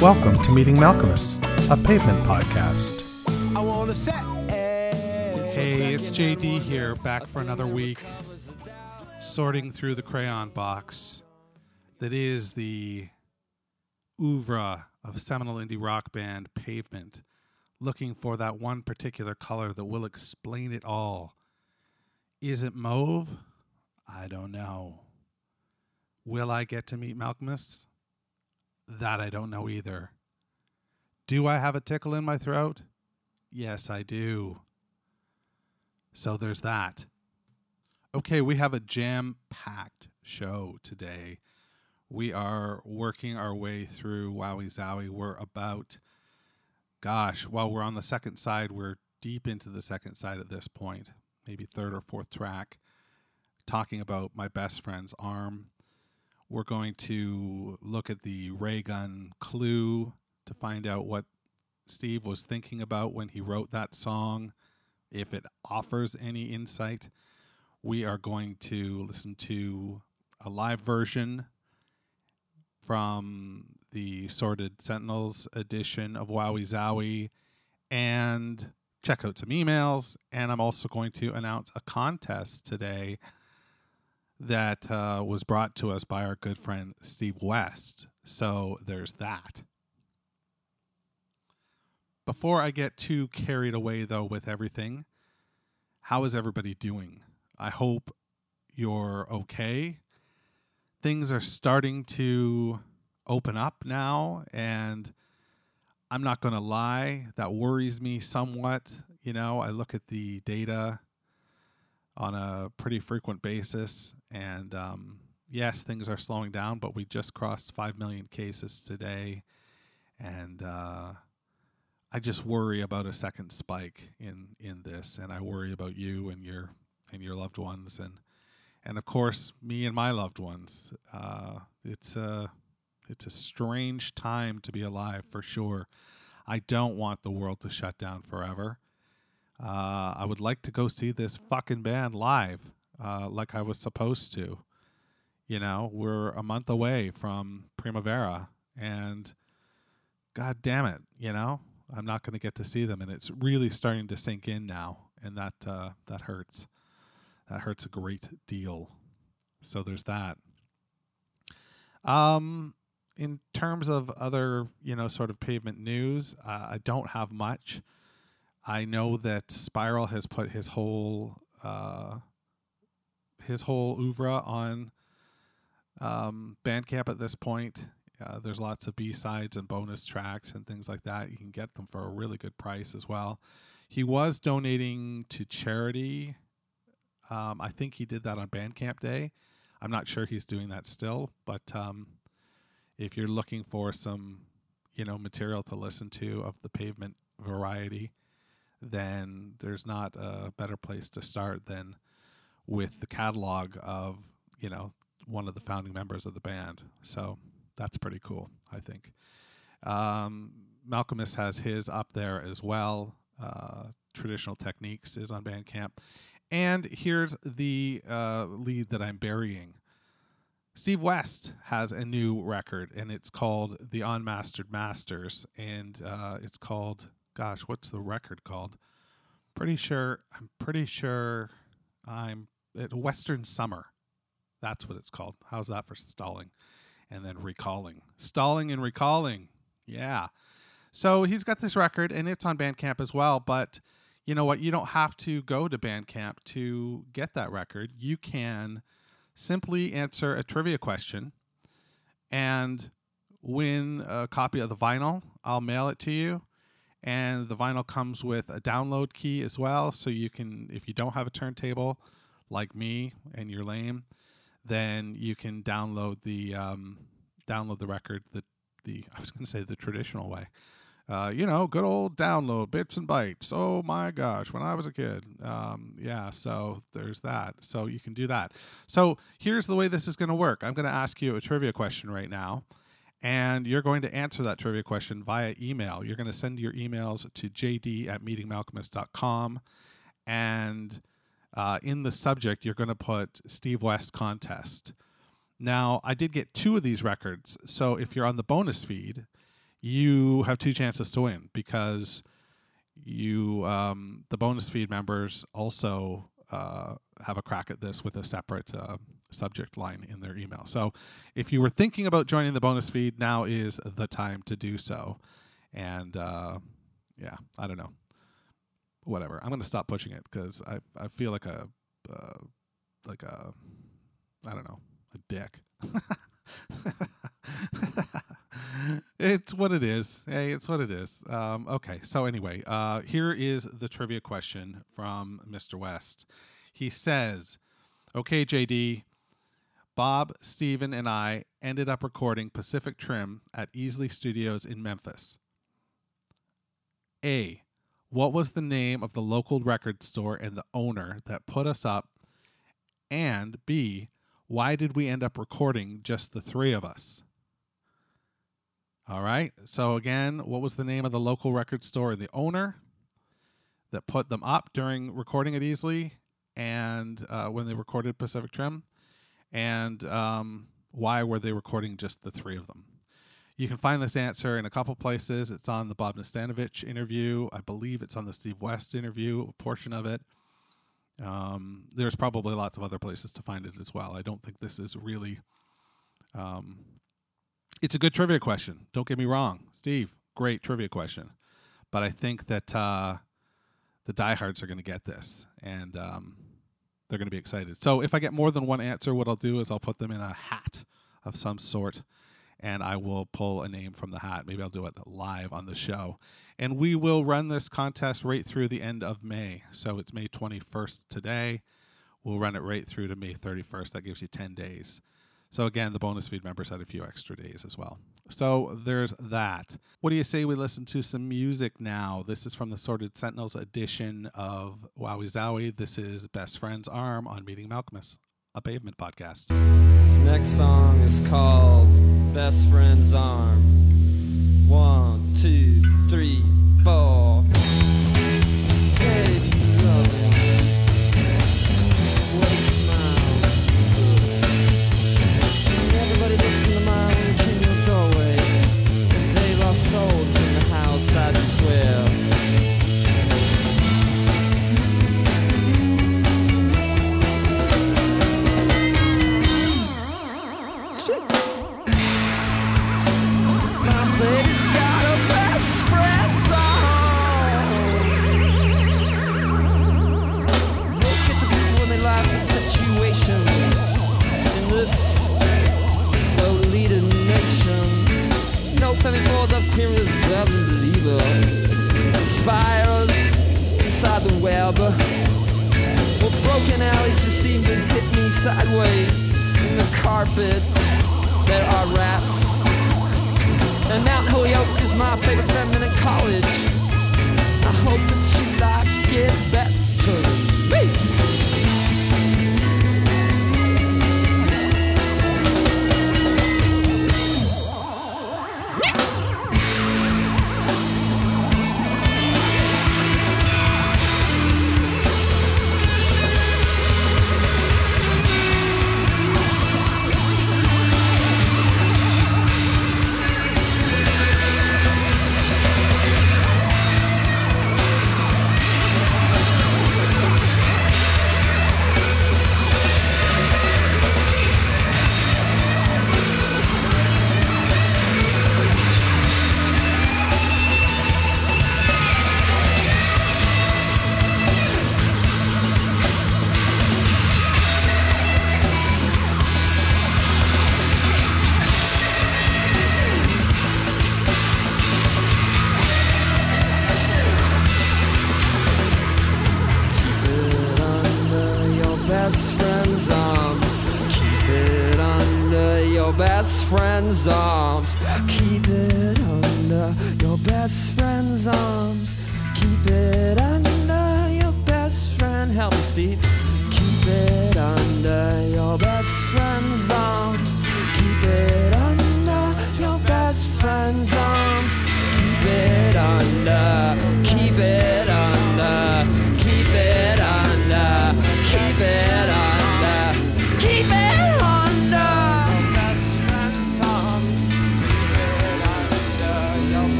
Welcome to Meeting Malkmus, a pavement podcast. I wanna set Hey, it's JD here, back for another week, sorting through the crayon box that is the oeuvre of seminal indie rock band Pavement, looking for that one particular color that will explain it all. Is it mauve? I don't know. Will I get to meet Malkmus? That I don't know either. Do I have a tickle in my throat? Yes, I do. So there's that. Okay, we have a jam packed show today. We are working our way through Wowie Zowie. We're about, gosh, while we're on the second side, we're deep into the second side at this point, maybe third or fourth track, talking about my best friend's arm. We're going to look at the ray gun clue to find out what Steve was thinking about when he wrote that song, if it offers any insight. We are going to listen to a live version from the Sordid Sentinels edition of Wowie Zowie and check out some emails. And I'm also going to announce a contest today that uh, was brought to us by our good friend Steve West. So there's that. Before I get too carried away, though, with everything, how is everybody doing? I hope you're okay. Things are starting to open up now, and I'm not going to lie, that worries me somewhat. You know, I look at the data on a pretty frequent basis, and um, yes, things are slowing down, but we just crossed 5 million cases today, and uh, I just worry about a second spike in in this, and I worry about you and your and your loved ones, and and of course me and my loved ones. Uh, it's a it's a strange time to be alive for sure. I don't want the world to shut down forever. Uh, I would like to go see this fucking band live, uh, like I was supposed to. You know, we're a month away from Primavera, and God damn it, you know, I'm not going to get to see them, and it's really starting to sink in now, and that uh, that hurts. That hurts a great deal. So there's that. Um, in terms of other, you know, sort of pavement news, uh, I don't have much. I know that Spiral has put his whole uh, his whole oeuvre on um, Bandcamp at this point. Uh, there's lots of B sides and bonus tracks and things like that. You can get them for a really good price as well. He was donating to charity. Um, I think he did that on Bandcamp Day. I'm not sure he's doing that still, but um, if you're looking for some, you know, material to listen to of the pavement variety, then there's not a better place to start than with the catalog of, you know, one of the founding members of the band. So that's pretty cool, I think. Um, Malkmus has his up there as well. Uh, Traditional Techniques is on Bandcamp. And here's the uh, lead that I'm burying. Steve West has a new record, and it's called The Unmastered Masters, and uh, it's called, gosh, what's the record called? Pretty sure, I'm pretty sure I'm at Western Summer. That's what it's called. How's that for stalling? and then recalling. Stalling and recalling. Yeah. So he's got this record and it's on Bandcamp as well. But you know what? You don't have to go to Bandcamp to get that record. You can simply answer a trivia question and win a copy of the vinyl. I'll mail it to you. And the vinyl comes with a download key as well. So you can, if you don't have a turntable like me and you're lame, then you can download the um, download the record the the I was going to say the traditional way. Uh, you know, good old download bits and bytes. Oh my gosh, when I was a kid. Um, yeah, so there's that. So you can do that. So here's the way this is going to work. I'm going to ask you a trivia question right now, and you're going to answer that trivia question via email. You're going to send your emails to jd at meetingmalkmus.com, and uh, in the subject, you're going to put Steve West contest. Now, I did get two of these records. So if you're on the bonus feed, you have two chances to win because you um, the bonus feed members also uh, have a crack at this with a separate uh, subject line in their email. So if you were thinking about joining the bonus feed, now is the time to do so. And uh, yeah, I don't know. Whatever. I'm going to stop pushing it because I I feel like a uh, like a I don't know a dick. it's what it is. Hey, it's what it is. Um, okay, so anyway, uh, here is the trivia question from Mr. West. He says, "Okay, JD, Bob, Steven, and I ended up recording Pacific Trim at Easley Studios in Memphis. A. What was the name of the local record store and the owner that put us up? And B. Why did we end up recording just the three of us? All right. So, again, what was the name of the local record store and the owner that put them up during recording at Easley and uh, when they recorded Pacific Trim? And um, why were they recording just the three of them? You can find this answer in a couple places. It's on the Bob Nastanovich interview. I believe it's on the Steve West interview, a portion of it. Um, there's probably lots of other places to find it as well. I don't think this is really. Um, it's a good trivia question. Don't get me wrong, Steve. Great trivia question, but I think that uh, the diehards are going to get this, and um, they're going to be excited. So if I get more than one answer, what I'll do is I'll put them in a hat of some sort and I will pull a name from the hat. Maybe I'll do it live on the show. And we will run this contest right through the end of May. So it's May 21st today. We'll run it right through to May 31st. That gives you 10 days. So again, the bonus feed members had a few extra days as well. So there's that. What do you say we listen to some music now? This is from the Sordid Sentinels edition of Wowie Zowie. This is Best Friend's Arm on Meeting Malkmus, a pavement podcast. This next song is called Best Friend's Arm. One, two, three, four.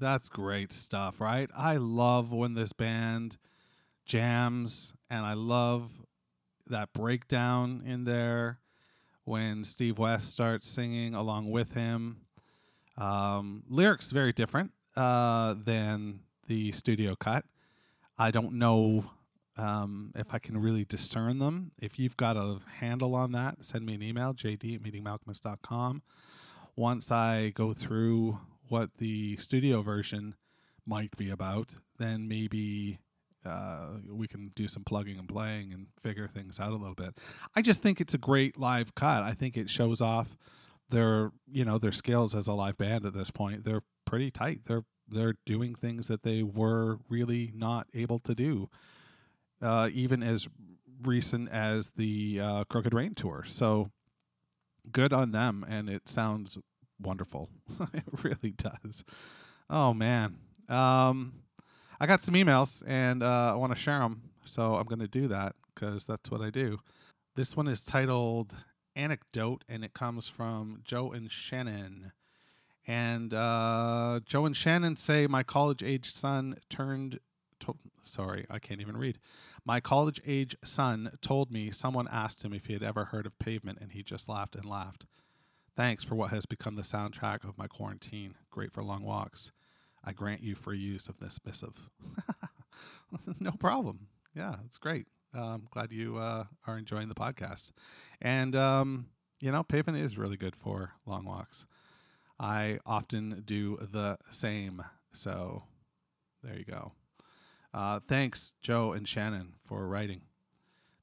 That's great stuff, right? I love when this band jams, and I love that breakdown in there when Steve West starts singing along with him. Um, lyrics very different uh, than the studio cut. I don't know um, if I can really discern them. If you've got a handle on that, send me an email, jd at meetingmalkmus.com. Once I go through what the studio version might be about, then maybe uh, we can do some plugging and playing and figure things out a little bit. I just think it's a great live cut. I think it shows off their you know their skills as a live band at this point. They're pretty tight. They're they're doing things that they were really not able to do, uh, even as recent as the uh, Crooked Rain tour. So good on them, and it sounds wonderful. it really does. Oh man. Um, I got some emails and uh, I want to share them. So I'm going to do that because that's what I do. This one is titled Anecdote and it comes from Joe and Shannon. And uh, Joe and Shannon say, My college age son turned. To- Sorry, I can't even read. My college age son told me someone asked him if he had ever heard of pavement and he just laughed and laughed. Thanks for what has become the soundtrack of my quarantine. Great for long walks. I grant you free use of this missive. no problem. Yeah, it's great. I'm glad you uh, are enjoying the podcast. And, um, you know, pavement is really good for long walks. I often do the same. So there you go. Uh, thanks, Joe and Shannon, for writing.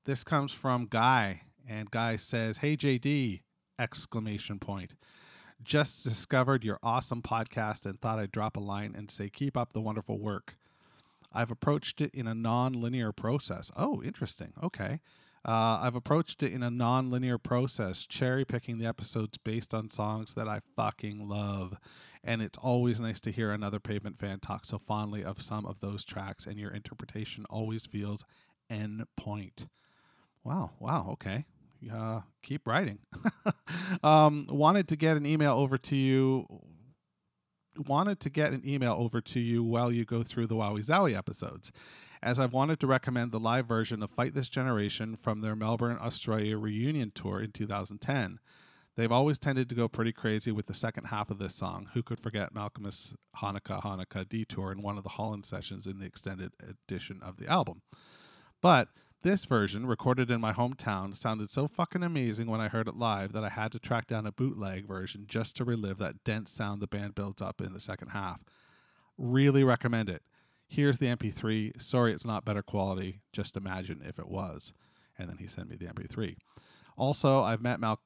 This comes from Guy, and Guy says, "Hey JD!" Exclamation point. Just discovered your awesome podcast and thought I'd drop a line and say, keep up the wonderful work. I've approached it in a non linear process. Oh, interesting. Okay. Uh, I've approached it in a non linear process, cherry picking the episodes based on songs that I fucking love. And it's always nice to hear another pavement fan talk so fondly of some of those tracks, and your interpretation always feels end point. Wow, wow, okay uh, keep writing. um, wanted to get an email over to you. Wanted to get an email over to you while you go through the Wowie Zowie episodes, as I've wanted to recommend the live version of Fight This Generation from their Melbourne, Australia reunion tour in 2010. They've always tended to go pretty crazy with the second half of this song. Who could forget Malcolm's Hanukkah Hanukkah Detour in one of the Holland sessions in the extended edition of the album? But this version, recorded in my hometown, sounded so fucking amazing when I heard it live that I had to track down a bootleg version just to relive that dense sound the band builds up in the second half. Really recommend it. Here's the MP3. Sorry it's not better quality. Just imagine if it was. And then he sent me the MP3. Also, I've met Mal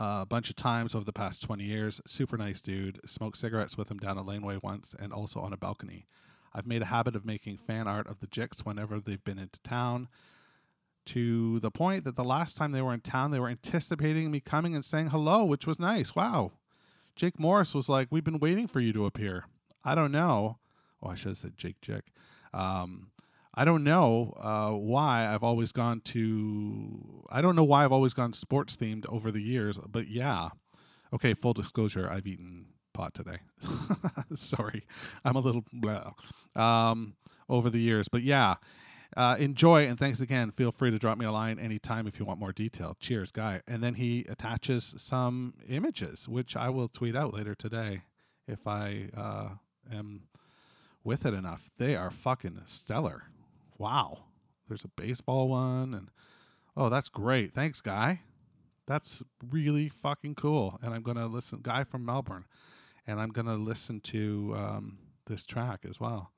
uh, a bunch of times over the past 20 years. Super nice dude. Smoked cigarettes with him down a laneway once and also on a balcony. I've made a habit of making fan art of the Jicks whenever they've been into town to the point that the last time they were in town, they were anticipating me coming and saying hello, which was nice. Wow. Jake Morris was like, We've been waiting for you to appear. I don't know. Oh, I should have said Jake Jick. Um, I don't know uh, why I've always gone to. I don't know why I've always gone sports themed over the years, but yeah. Okay, full disclosure, I've eaten pot today. Sorry, I'm a little blah, um, over the years, but yeah. Uh, enjoy and thanks again. Feel free to drop me a line anytime if you want more detail. Cheers, guy. And then he attaches some images, which I will tweet out later today if I uh, am with it enough. They are fucking stellar. Wow. There's a baseball one, and oh, that's great. Thanks, guy. That's really fucking cool. And I'm gonna listen, guy from Melbourne, and I'm gonna listen to um, this track as well.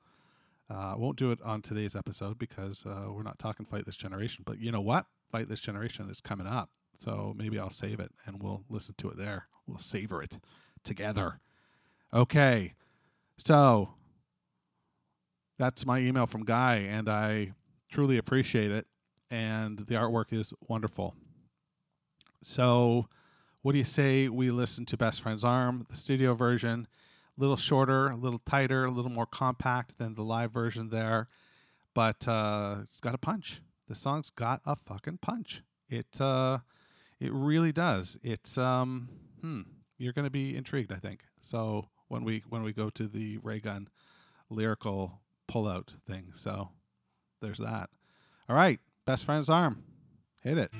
Uh, I won't do it on today's episode because uh, we're not talking Fight This Generation. But you know what? Fight This Generation is coming up. So maybe I'll save it and we'll listen to it there. We'll savor it together. Okay. So that's my email from Guy, and I truly appreciate it. And the artwork is wonderful. So, what do you say we listen to Best Friend's Arm, the studio version? Little shorter, a little tighter, a little more compact than the live version there, but uh, it's got a punch. The song's got a fucking punch. It uh, it really does. It's um, hmm, you're going to be intrigued, I think. So when we when we go to the ray gun lyrical pullout thing, so there's that. All right, best friend's arm, hit it.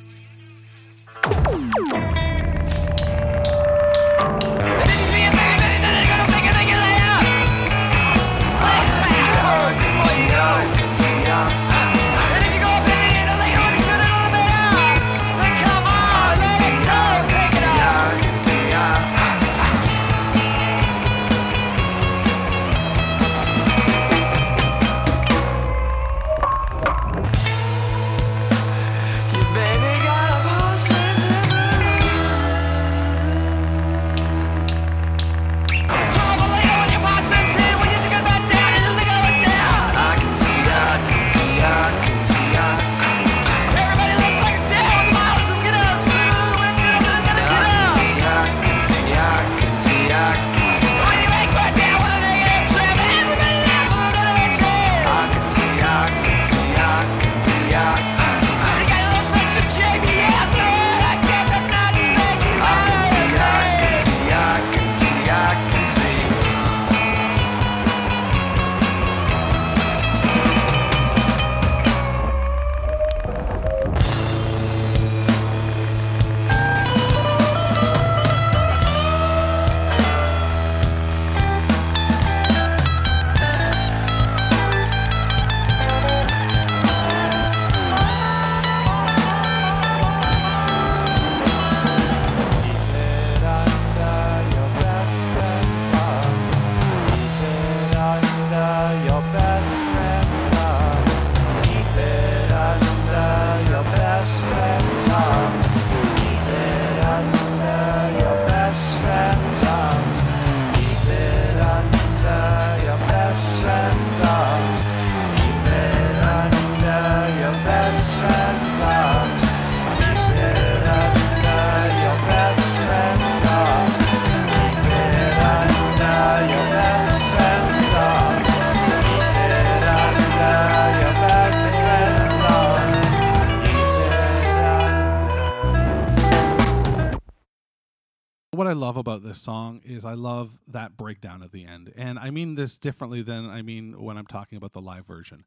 What I love about this song is I love that breakdown at the end. And I mean this differently than I mean when I'm talking about the live version.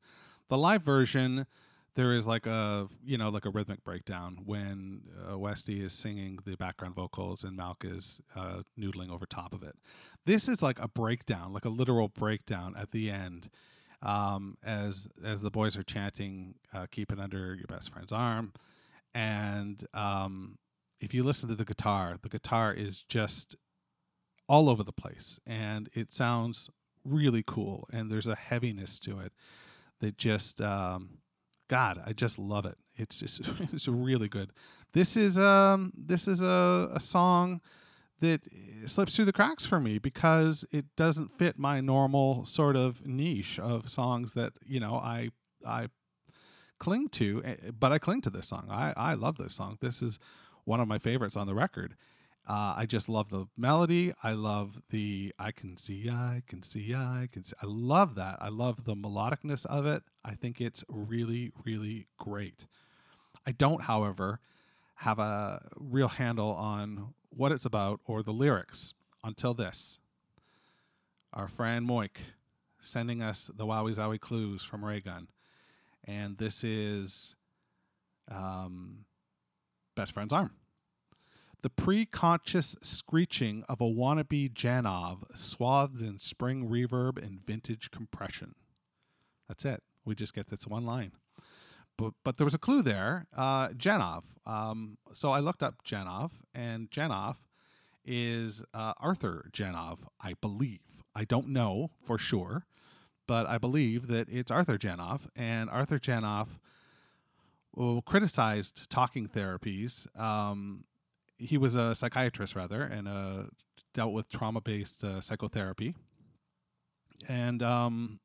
The live version, there is like a, you know, like a rhythmic breakdown when uh, Westy is singing the background vocals and Malk is uh, noodling over top of it. This is like a breakdown, like a literal breakdown at the end. Um, as as the boys are chanting, uh, "Keep it under your best friend's arm," and um, if you listen to the guitar, the guitar is just all over the place and it sounds really cool and there's a heaviness to it that just um, god i just love it. It's just it's really good. This is um this is a, a song that slips through the cracks for me because it doesn't fit my normal sort of niche of songs that you know i i cling to eh, but i cling to this song. I i love this song. This is one of my favorites on the record. Uh, I just love the melody. I love the I can see, I can see, I can see. I love that. I love the melodicness of it. I think it's really, really great. I don't, however, have a real handle on what it's about or the lyrics until this. Our friend Moik sending us the Wowie Zowie clues from Raygun. And this is um, Best Friend's Arm. The pre-conscious screeching of a wannabe Janov swathed in spring reverb and vintage compression. That's it. We just get this one line. But, but there was a clue there. Uh, Janov. Um, so I looked up Janov, and Janov is uh, Arthur Janov, I believe. I don't know for sure, but I believe that it's Arthur Janov. And Arthur Janov well, criticized talking therapies. Um, he was a psychiatrist, rather, and uh, dealt with trauma based uh, psychotherapy. And um,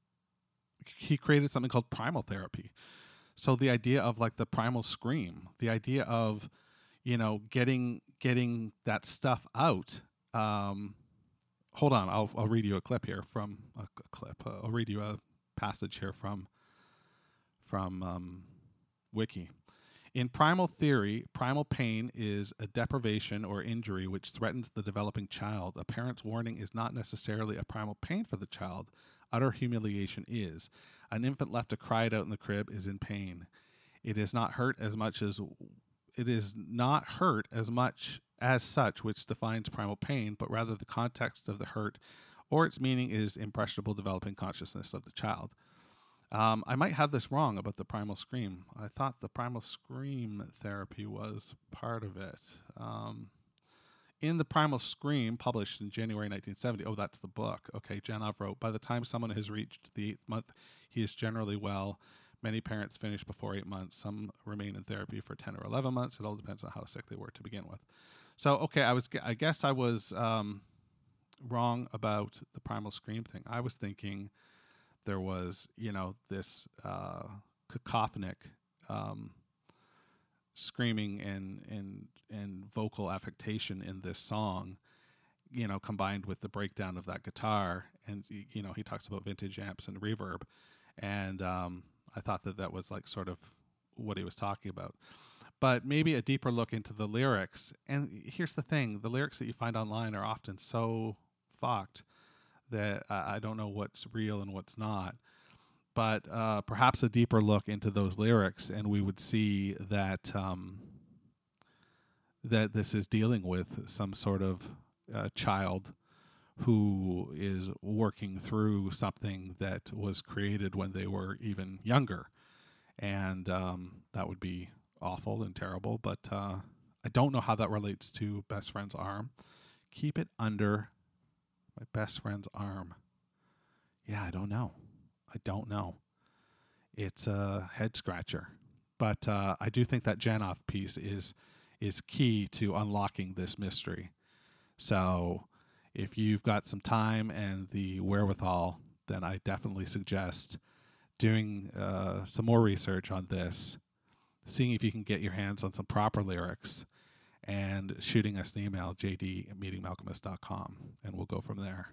he created something called primal therapy. So the idea of like the primal scream, the idea of, you know, getting getting that stuff out um, hold on, I'll I'll read you a clip here from a, clip. Uh, I'll read you a passage here from from um, Wiki. In primal theory, primal pain is a deprivation or injury which threatens the developing child. A parent's warning is not necessarily a primal pain for the child. Utter humiliation is. An infant left to cry it out in the crib is in pain. It is not hurt as much as it is not hurt as much as such which defines primal pain, but rather the context of the hurt or its meaning is impressionable developing consciousness of the child. Um, I might have this wrong about the primal scream. I thought the primal scream therapy was part of it. Um, in the primal scream, published in January 1970, oh, that's the book. Okay, Janov wrote, by the time someone has reached the eighth month, he is generally well. Many parents finish before eight months. Some remain in therapy for 10 or 11 months. It all depends on how sick they were to begin with. So, okay, I was, I guess I was um, wrong about the primal scream thing. I was thinking there was you know this uh, cacophonic um, screaming and and and vocal affectation in this song you know combined with the breakdown of that guitar and you know he talks about vintage amps and reverb. And um, i thought that that was like sort of what he was talking about. But maybe a deeper look into the lyrics. And here's the thing the lyrics that you find online are often so fucked that I, don't know what's real and what's not. But uh, perhaps a deeper look into those lyrics, and we would see that um, that this is dealing with some sort of uh, child who is working through something that was created when they were even younger, and um, that would be awful and terrible. But uh, I don't know how that relates to best friend's arm. Keep it under my best friend's arm. Yeah, I don't know. I don't know. It's a head scratcher, but uh, I do think that Janov piece is is key to unlocking this mystery. So, if you've got some time and the wherewithal, then I definitely suggest doing uh, some more research on this, seeing if you can get your hands on some proper lyrics, and shooting us an email, jd at and we'll go from there.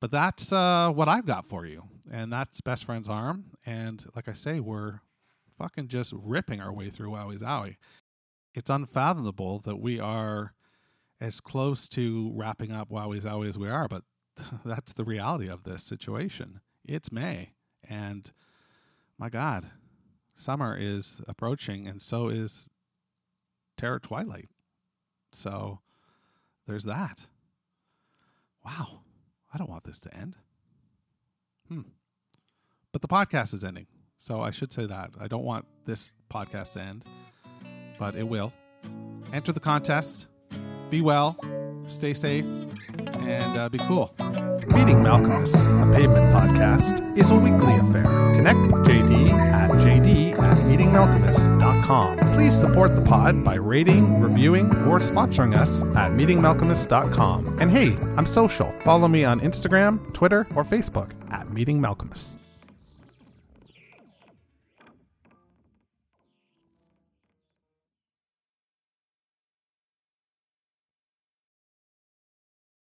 But that's uh, what I've got for you, and that's Best Friend's Arm. And like I say, we're fucking just ripping our way through Wowie Zowie. It's unfathomable that we are as close to wrapping up Wowie Zowie as we are, but that's the reality of this situation. It's May, and my God, summer is approaching, and so is Terror Twilight. So there's that. Wow. I don't want this to end. Hmm. But the podcast is ending. So I should say that. I don't want this podcast to end, but it will. Enter the contest. Be well. Stay safe. And uh, be cool. Meeting Malkmus, a pavement podcast, is a weekly affair. Connect with JD at JD at meetingmalkmus.com. Please support the pod by rating, reviewing, or sponsoring us at meetingmalkmus.com. And hey, I'm social. Follow me on Instagram, Twitter, or Facebook at Meeting Malkmus.